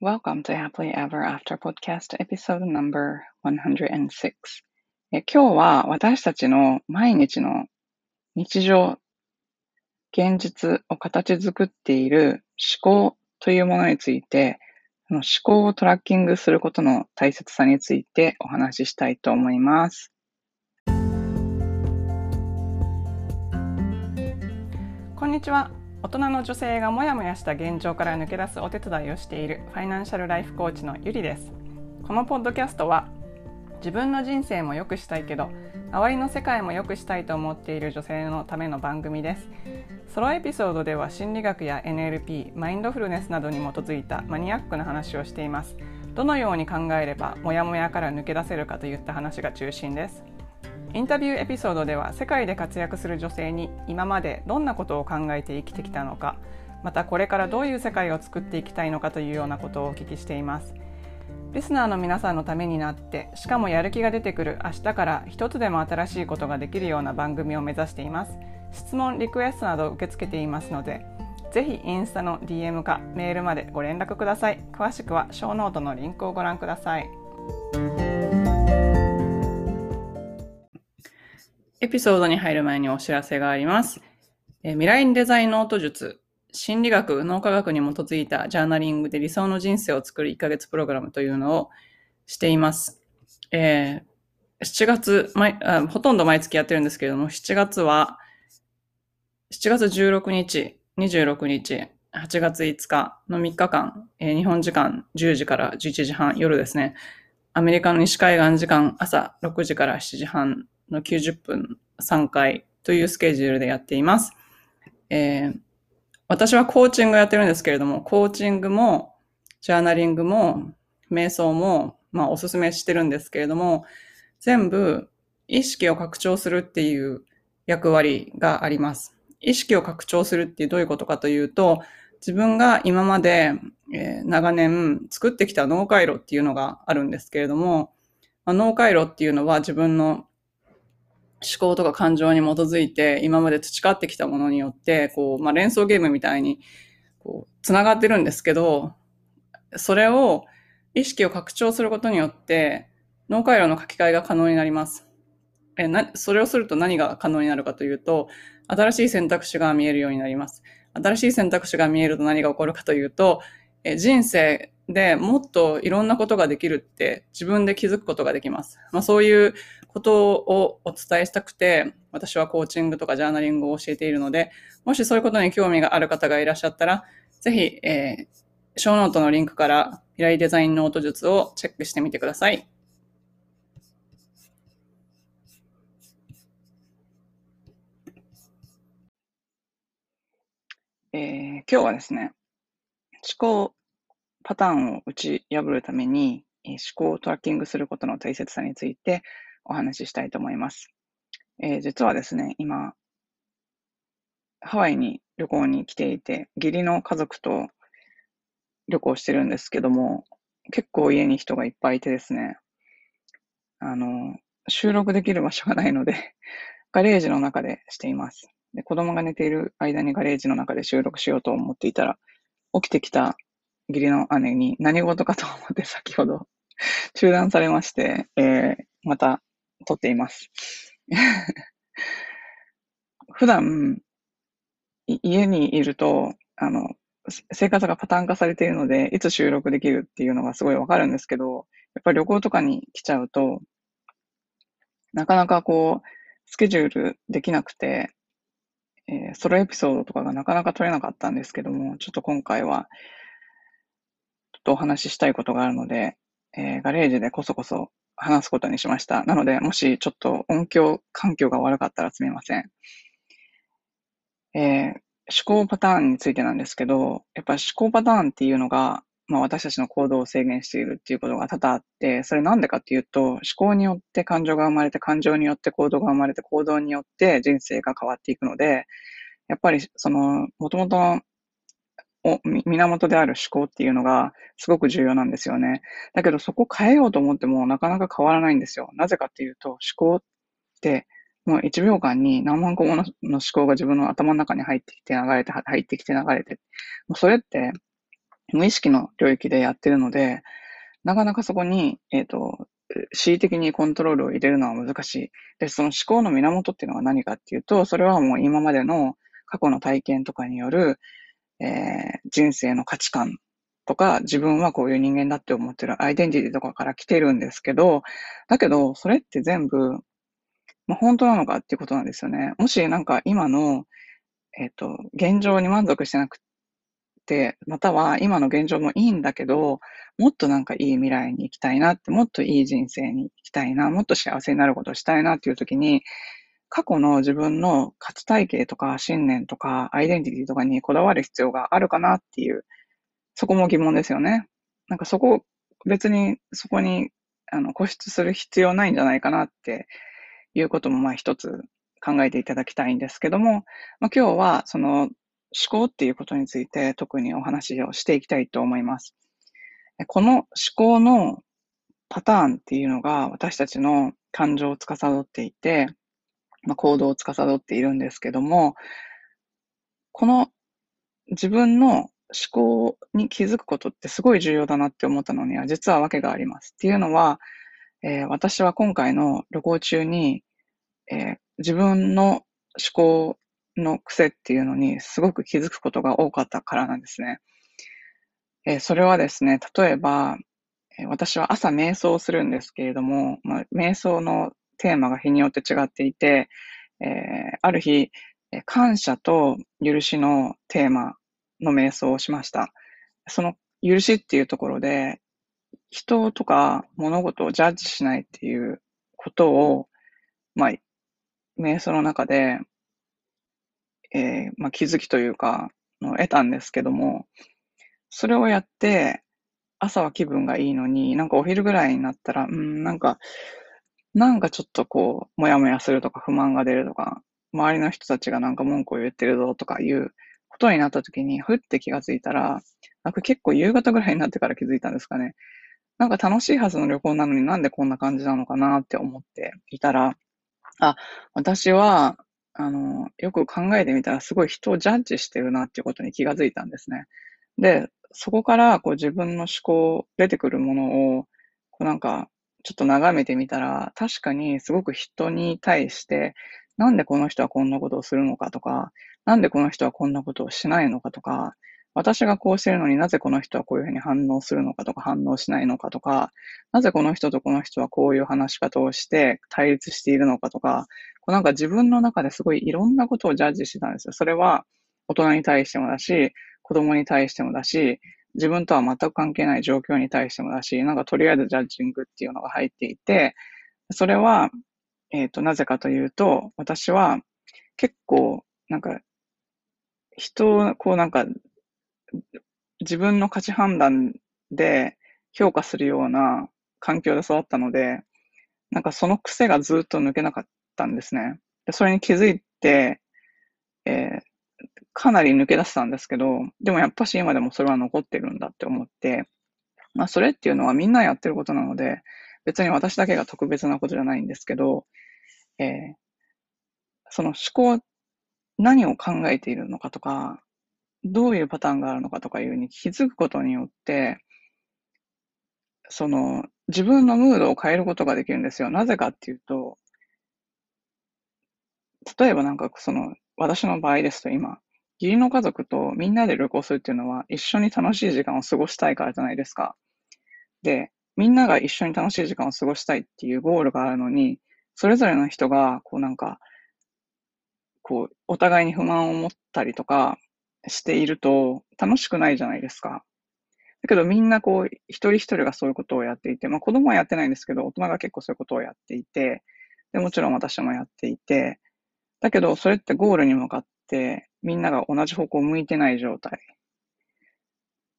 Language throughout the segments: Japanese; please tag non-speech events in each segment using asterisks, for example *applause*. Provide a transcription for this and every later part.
Welcome to Happily Ever After Podcast Episode Number 106え今日は私たちの毎日の日常、現実を形作っている思考というものについて、その思考をトラッキングすることの大切さについてお話ししたいと思います。こんにちは。大人の女性がモヤモヤした現状から抜け出すお手伝いをしているファイナンシャルライフコーチのゆりです。このポッドキャストは自分の人生も良くしたいけど周りの世界も良くしたいと思っている女性のための番組です。ソロエピソードでは心理学や NLP マインドフルネスなどに基づいたマニアックな話をしています。どのように考えればモヤモヤから抜け出せるかといった話が中心です。インタビューエピソードでは世界で活躍する女性に今までどんなことを考えて生きてきたのかまたこれからどういう世界を作っていきたいのかというようなことをお聞きしています。リスナーの皆さんのためになってしかもやる気が出てくる明日から一つでも新しいことができるような番組を目指しています。質問リクエストなど受け付けていますのでぜひインスタの DM かメールまでご連絡ください。詳しくはショーノートのリンクをご覧ください。エピソードに入る前にお知らせがあります。え未来デザインノート術、心理学、脳科学に基づいたジャーナリングで理想の人生を作る1ヶ月プログラムというのをしています。えー、7月あ、ほとんど毎月やってるんですけれども、7月は、7月16日、26日、8月5日の3日間、えー、日本時間10時から11時半、夜ですね。アメリカの西海岸時間朝6時から7時半の90分3回というスケジュールでやっています。えー、私はコーチングやってるんですけれども、コーチングも、ジャーナリングも、瞑想も、まあおすすめしてるんですけれども、全部意識を拡張するっていう役割があります。意識を拡張するってどういうことかというと、自分が今まで、えー、長年作ってきた脳回路っていうのがあるんですけれども、まあ、脳回路っていうのは自分の思考とか感情に基づいて今まで培ってきたものによって、こう、まあ、連想ゲームみたいに、こう、繋がってるんですけど、それを意識を拡張することによって、脳回路の書き換えが可能になります。え、な、それをすると何が可能になるかというと、新しい選択肢が見えるようになります。新しい選択肢が見えると何が起こるかというと、え人生でもっといろんなことができるって自分で気づくことができます。まあ、そういうことをお伝えしたくて、私はコーチングとかジャーナリングを教えているので、もしそういうことに興味がある方がいらっしゃったら、ぜひ、えー、ショーノートのリンクから未来デザインノート術をチェックしてみてください。えー、今日はですね、思考パターンを打ち破るために、思考をトラッキングすることの大切さについてお話ししたいと思います。えー、実はですね、今、ハワイに旅行に来ていて、義理の家族と旅行してるんですけども、結構家に人がいっぱいいてですね、あの、収録できる場所がないので、*laughs* ガレージの中でしています。で子供が寝ている間にガレージの中で収録しようと思っていたら、起きてきた義理の姉に何事かと思って先ほど *laughs* 中断されまして、えー、また撮っています。*laughs* 普段、家にいると、あの、生活がパターン化されているので、いつ収録できるっていうのがすごいわかるんですけど、やっぱり旅行とかに来ちゃうと、なかなかこう、スケジュールできなくて、えー、ソロエピソードとかがなかなか撮れなかったんですけども、ちょっと今回は、ちょっとお話ししたいことがあるので、えー、ガレージでこそこそ話すことにしました。なので、もしちょっと音響環境が悪かったらすみません。えー、思考パターンについてなんですけど、やっぱ思考パターンっていうのが、まあ私たちの行動を制限しているっていうことが多々あって、それなんでかっていうと、思考によって感情が生まれて、感情によって行動が生まれて、行動によって人生が変わっていくので、やっぱりその、もともと源である思考っていうのがすごく重要なんですよね。だけどそこ変えようと思ってもなかなか変わらないんですよ。なぜかっていうと思考ってもう1秒間に何万個もの思考が自分の頭の中に入ってきて流れて、入ってきて流れて。もうそれって無意識の領域でやってるので、なかなかそこに、えっ、ー、と、恣意的にコントロールを入れるのは難しい。で、その思考の源っていうのは何かっていうと、それはもう今までの過去の体験とかによる、えー、人生の価値観とか、自分はこういう人間だって思ってるアイデンティティとかから来てるんですけど、だけど、それって全部、まあ、本当なのかっていうことなんですよね。もしなんか今の、えっ、ー、と、現状に満足してなくて、または今の現状もいいんだけど、もっとなんかいい未来に行きたいなって、もっといい人生に行きたいな、もっと幸せになることをしたいなっていう時に、過去の自分の価値体系とか信念とかアイデンティティとかにこだわる必要があるかなっていうそこも疑問ですよね。なんかそこ、別にそこにあの固執する必要ないんじゃないかなっていうこともまあ一つ考えていただきたいんですけども、まあ、今日はその思考っていうことについて特にお話をしていきたいと思います。この思考のパターンっていうのが私たちの感情を司っていて、まあ、行動を司っているんですけども、この自分の思考に気づくことってすごい重要だなって思ったのには実は訳があります。っていうのは、えー、私は今回の旅行中に、えー、自分の思考の癖っていうのにすごく気づくことが多かったからなんですね。えー、それはですね、例えば、私は朝瞑想するんですけれども、まあ、瞑想のテーマが日によって違っていて、えある日、感謝と許しのテーマの瞑想をしました。その許しっていうところで、人とか物事をジャッジしないっていうことを、まあ、瞑想の中で、えー、まあ、気づきというか、得たんですけども、それをやって、朝は気分がいいのに、なんかお昼ぐらいになったら、うん、なんか、なんかちょっとこう、もやもやするとか不満が出るとか、周りの人たちがなんか文句を言ってるぞとかいうことになった時に、ふって気がついたら、なんか結構夕方ぐらいになってから気づいたんですかね。なんか楽しいはずの旅行なのになんでこんな感じなのかなって思っていたら、あ、私は、あの、よく考えてみたらすごい人をジャッジしてるなっていうことに気がついたんですね。で、そこからこう自分の思考、出てくるものを、こうなんか、ちょっと眺めてみたら、確かにすごく人に対して、なんでこの人はこんなことをするのかとか、なんでこの人はこんなことをしないのかとか、私がこうしてるのになぜこの人はこういうふうに反応するのかとか反応しないのかとか、なぜこの人とこの人はこういう話し方をして対立しているのかとか、こうなんか自分の中ですごいいろんなことをジャッジしてたんですよ。それは大人に対してもだし、子供に対してもだし、自分とは全く関係ない状況に対してもだし、なんかとりあえずジャッジングっていうのが入っていて、それは、えっ、ー、と、なぜかというと、私は結構、なんか人を、こうなんか、自分の価値判断で評価するような環境で育ったので、なんかその癖がずっと抜けなかったんですね。それに気づいて、えー、かなり抜け出したんですけど、でもやっぱし今でもそれは残ってるんだって思って、まあそれっていうのはみんなやってることなので、別に私だけが特別なことじゃないんですけど、えー、その思考何を考えているのかとか、どういうパターンがあるのかとかいうに気づくことによって、その、自分のムードを変えることができるんですよ。なぜかっていうと、例えばなんかその、私の場合ですと今、義理の家族とみんなで旅行するっていうのは一緒に楽しい時間を過ごしたいからじゃないですか。で、みんなが一緒に楽しい時間を過ごしたいっていうゴールがあるのに、それぞれの人が、こうなんか、こう、お互いに不満を持ったりとかしていると楽しくないじゃないですか。だけどみんなこう、一人一人がそういうことをやっていて、まあ子供はやってないんですけど、大人が結構そういうことをやっていて、で、もちろん私もやっていて、だけどそれってゴールに向かってみんなが同じ方向を向いてない状態。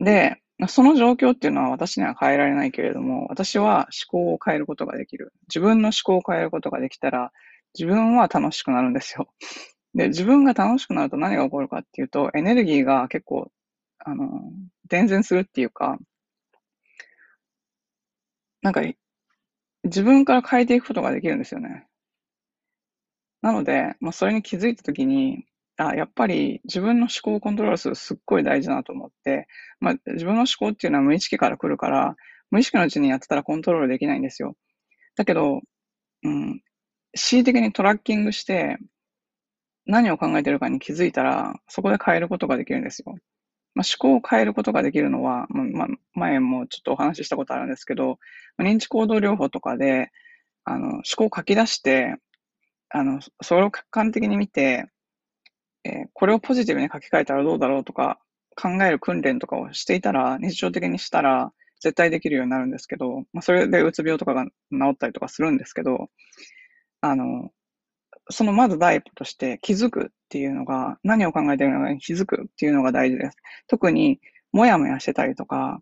で、その状況っていうのは私には変えられないけれども、私は思考を変えることができる。自分の思考を変えることができたら、自分は楽しくなるんですよ。で、自分が楽しくなると何が起こるかっていうと、エネルギーが結構、あの、伝染するっていうか、なんか、自分から変えていくことができるんですよね。なので、まあ、それに気づいたときに、あ、やっぱり自分の思考をコントロールするすっごい大事だなと思って、まあ自分の思考っていうのは無意識から来るから、無意識のうちにやってたらコントロールできないんですよ。だけど、うん、恣意的にトラッキングして、何を考えてるかに気づいたら、そこで変えることができるんですよ。まあ、思考を変えることができるのは、まあ、前もちょっとお話ししたことあるんですけど、認知行動療法とかで、あの、思考を書き出して、あの、それを客観的に見て、えー、これをポジティブに書き換えたらどうだろうとか、考える訓練とかをしていたら、日常的にしたら、絶対できるようになるんですけど、まあ、それでうつ病とかが治ったりとかするんですけど、あの、そのまず第一歩として気づくっていうのが、何を考えてるのかに気づくっていうのが大事です。特に、もやもやしてたりとか、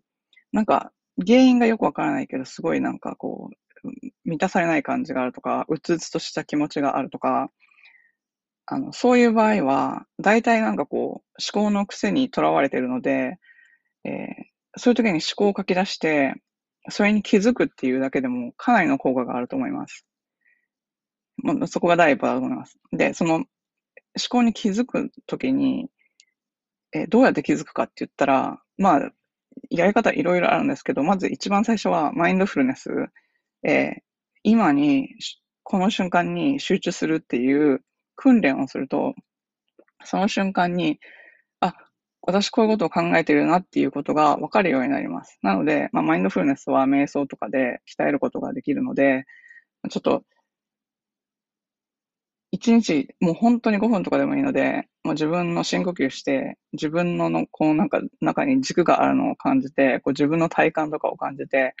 なんか、原因がよくわからないけど、すごいなんかこう、満たされない感じがあるとか、うつうつとした気持ちがあるとか、あの、そういう場合は、大体なんかこう、思考の癖にとらわれてるので、えー、そういう時に思考を書き出して、それに気づくっていうだけでもかなりの効果があると思います。もうそこが第一歩だと思います。で、その思考に気づくときに、えどうやって気づくかって言ったら、まあ、やり方いろいろあるんですけど、まず一番最初はマインドフルネス、えー、今に、この瞬間に集中するっていう訓練をすると、その瞬間に、あ、私こういうことを考えてるなっていうことが分かるようになります。なので、まあ、マインドフルネスは瞑想とかで鍛えることができるので、ちょっと一日、もう本当に5分とかでもいいので、もう自分の深呼吸して、自分のの、こうなんか中に軸があるのを感じて、こう自分の体感とかを感じて、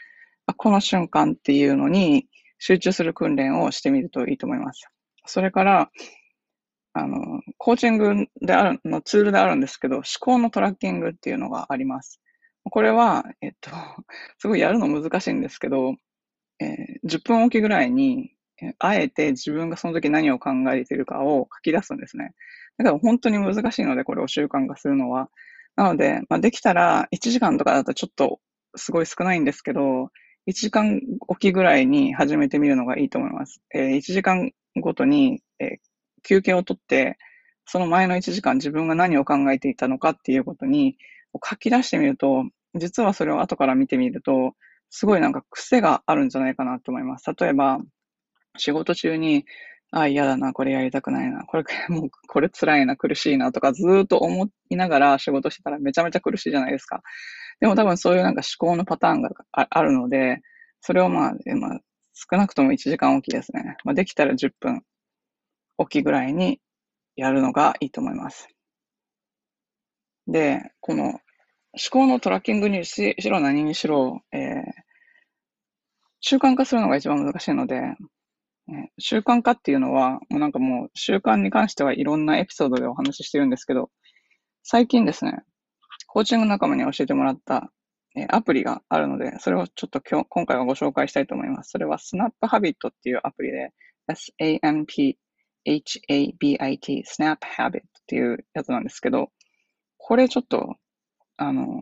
この瞬間っていうのに集中する訓練をしてみるといいと思います。それから、あの、コーチングである、のツールであるんですけど、思考のトラッキングっていうのがあります。これは、えっと、*laughs* すごいやるの難しいんですけど、えー、10分おきぐらいに、あえて自分がその時何を考えているかを書き出すんですね。だから本当に難しいので、これを習慣化するのは。なので、まあ、できたら1時間とかだとちょっとすごい少ないんですけど、1時間おきぐらいに始めてみるのがいいと思います。えー、1時間ごとに、えー、休憩をとって、その前の1時間自分が何を考えていたのかっていうことに書き出してみると、実はそれを後から見てみると、すごいなんか癖があるんじゃないかなと思います。例えば、仕事中に、あ、嫌だな、これやりたくないな、これ、*laughs* もう、これ辛いな、苦しいなとかずっと思いながら仕事してたらめちゃめちゃ苦しいじゃないですか。でも多分そういうなんか思考のパターンがあるので、それをまあ、まあ、少なくとも1時間おきですね。まあ、できたら10分おきぐらいにやるのがいいと思います。で、この思考のトラッキングにしろ何にしろ、えー、習慣化するのが一番難しいので、習慣化っていうのは、もうなんかもう習慣に関してはいろんなエピソードでお話ししてるんですけど、最近ですね、コーチング仲間に教えてもらった、えアプリがあるので、それをちょっと今日、今回はご紹介したいと思います。それは Snap Habit っていうアプリで、SAMP habit、Snap Habit っていうやつなんですけど、これちょっと、あの、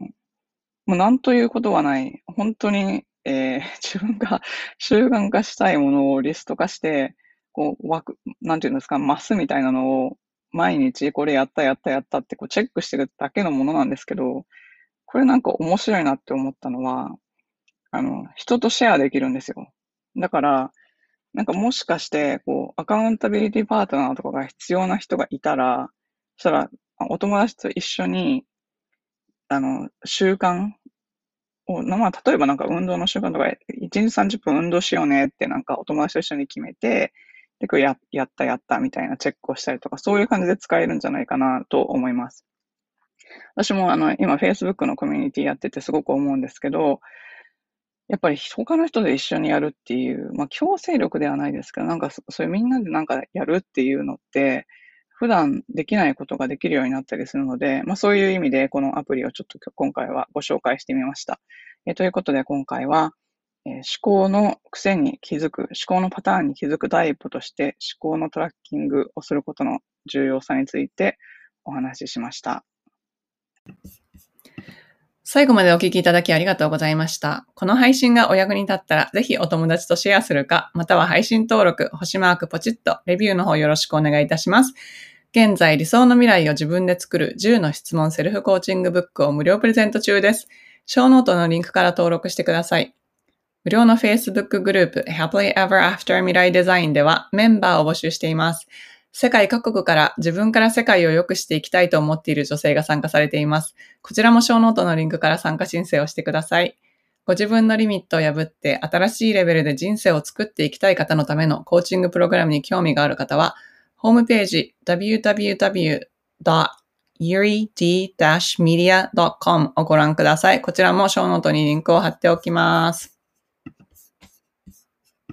もうなんということはない、本当にえー、*laughs* 自分が習慣化したいものをリスト化して、こう、枠、なんていうんですか、マスみたいなのを毎日これやったやったやったってこうチェックしてるだけのものなんですけど、これなんか面白いなって思ったのは、あの、人とシェアできるんですよ。だから、なんかもしかして、こう、アカウンタビリティパートナーとかが必要な人がいたら、そしたら、お友達と一緒に、あの、習慣を、まあ、例えばなんか運動の習慣とか、1日30分運動しようねってなんかお友達と一緒に決めて、で、これややったやったみたいなチェックをしたりとか、そういう感じで使えるんじゃないかなと思います。私もあの、今 Facebook のコミュニティやっててすごく思うんですけど、やっぱり他の人で一緒にやるっていう、まあ強制力ではないですけど、なんかそういうみんなでなんかやるっていうのって、普段できないことができるようになったりするので、まあそういう意味でこのアプリをちょっと今回はご紹介してみました。えということで今回は、え、思考の癖に気づく、思考のパターンに気づく第一歩として思考のトラッキングをすることの重要さについてお話ししました。最後までお聞きいただきありがとうございました。この配信がお役に立ったら、ぜひお友達とシェアするか、または配信登録、星マークポチッと、レビューの方よろしくお願いいたします。現在理想の未来を自分で作る10の質問セルフコーチングブックを無料プレゼント中です。ショーノートのリンクから登録してください。無料の Facebook グループ Happily Ever After 未来デザインではメンバーを募集しています。世界各国から自分から世界を良くしていきたいと思っている女性が参加されています。こちらもショーノートのリンクから参加申請をしてください。ご自分のリミットを破って新しいレベルで人生を作っていきたい方のためのコーチングプログラムに興味がある方は、ホームページ www.yuri-media.com をご覧ください。こちらもショーノートにリンクを貼っておきます。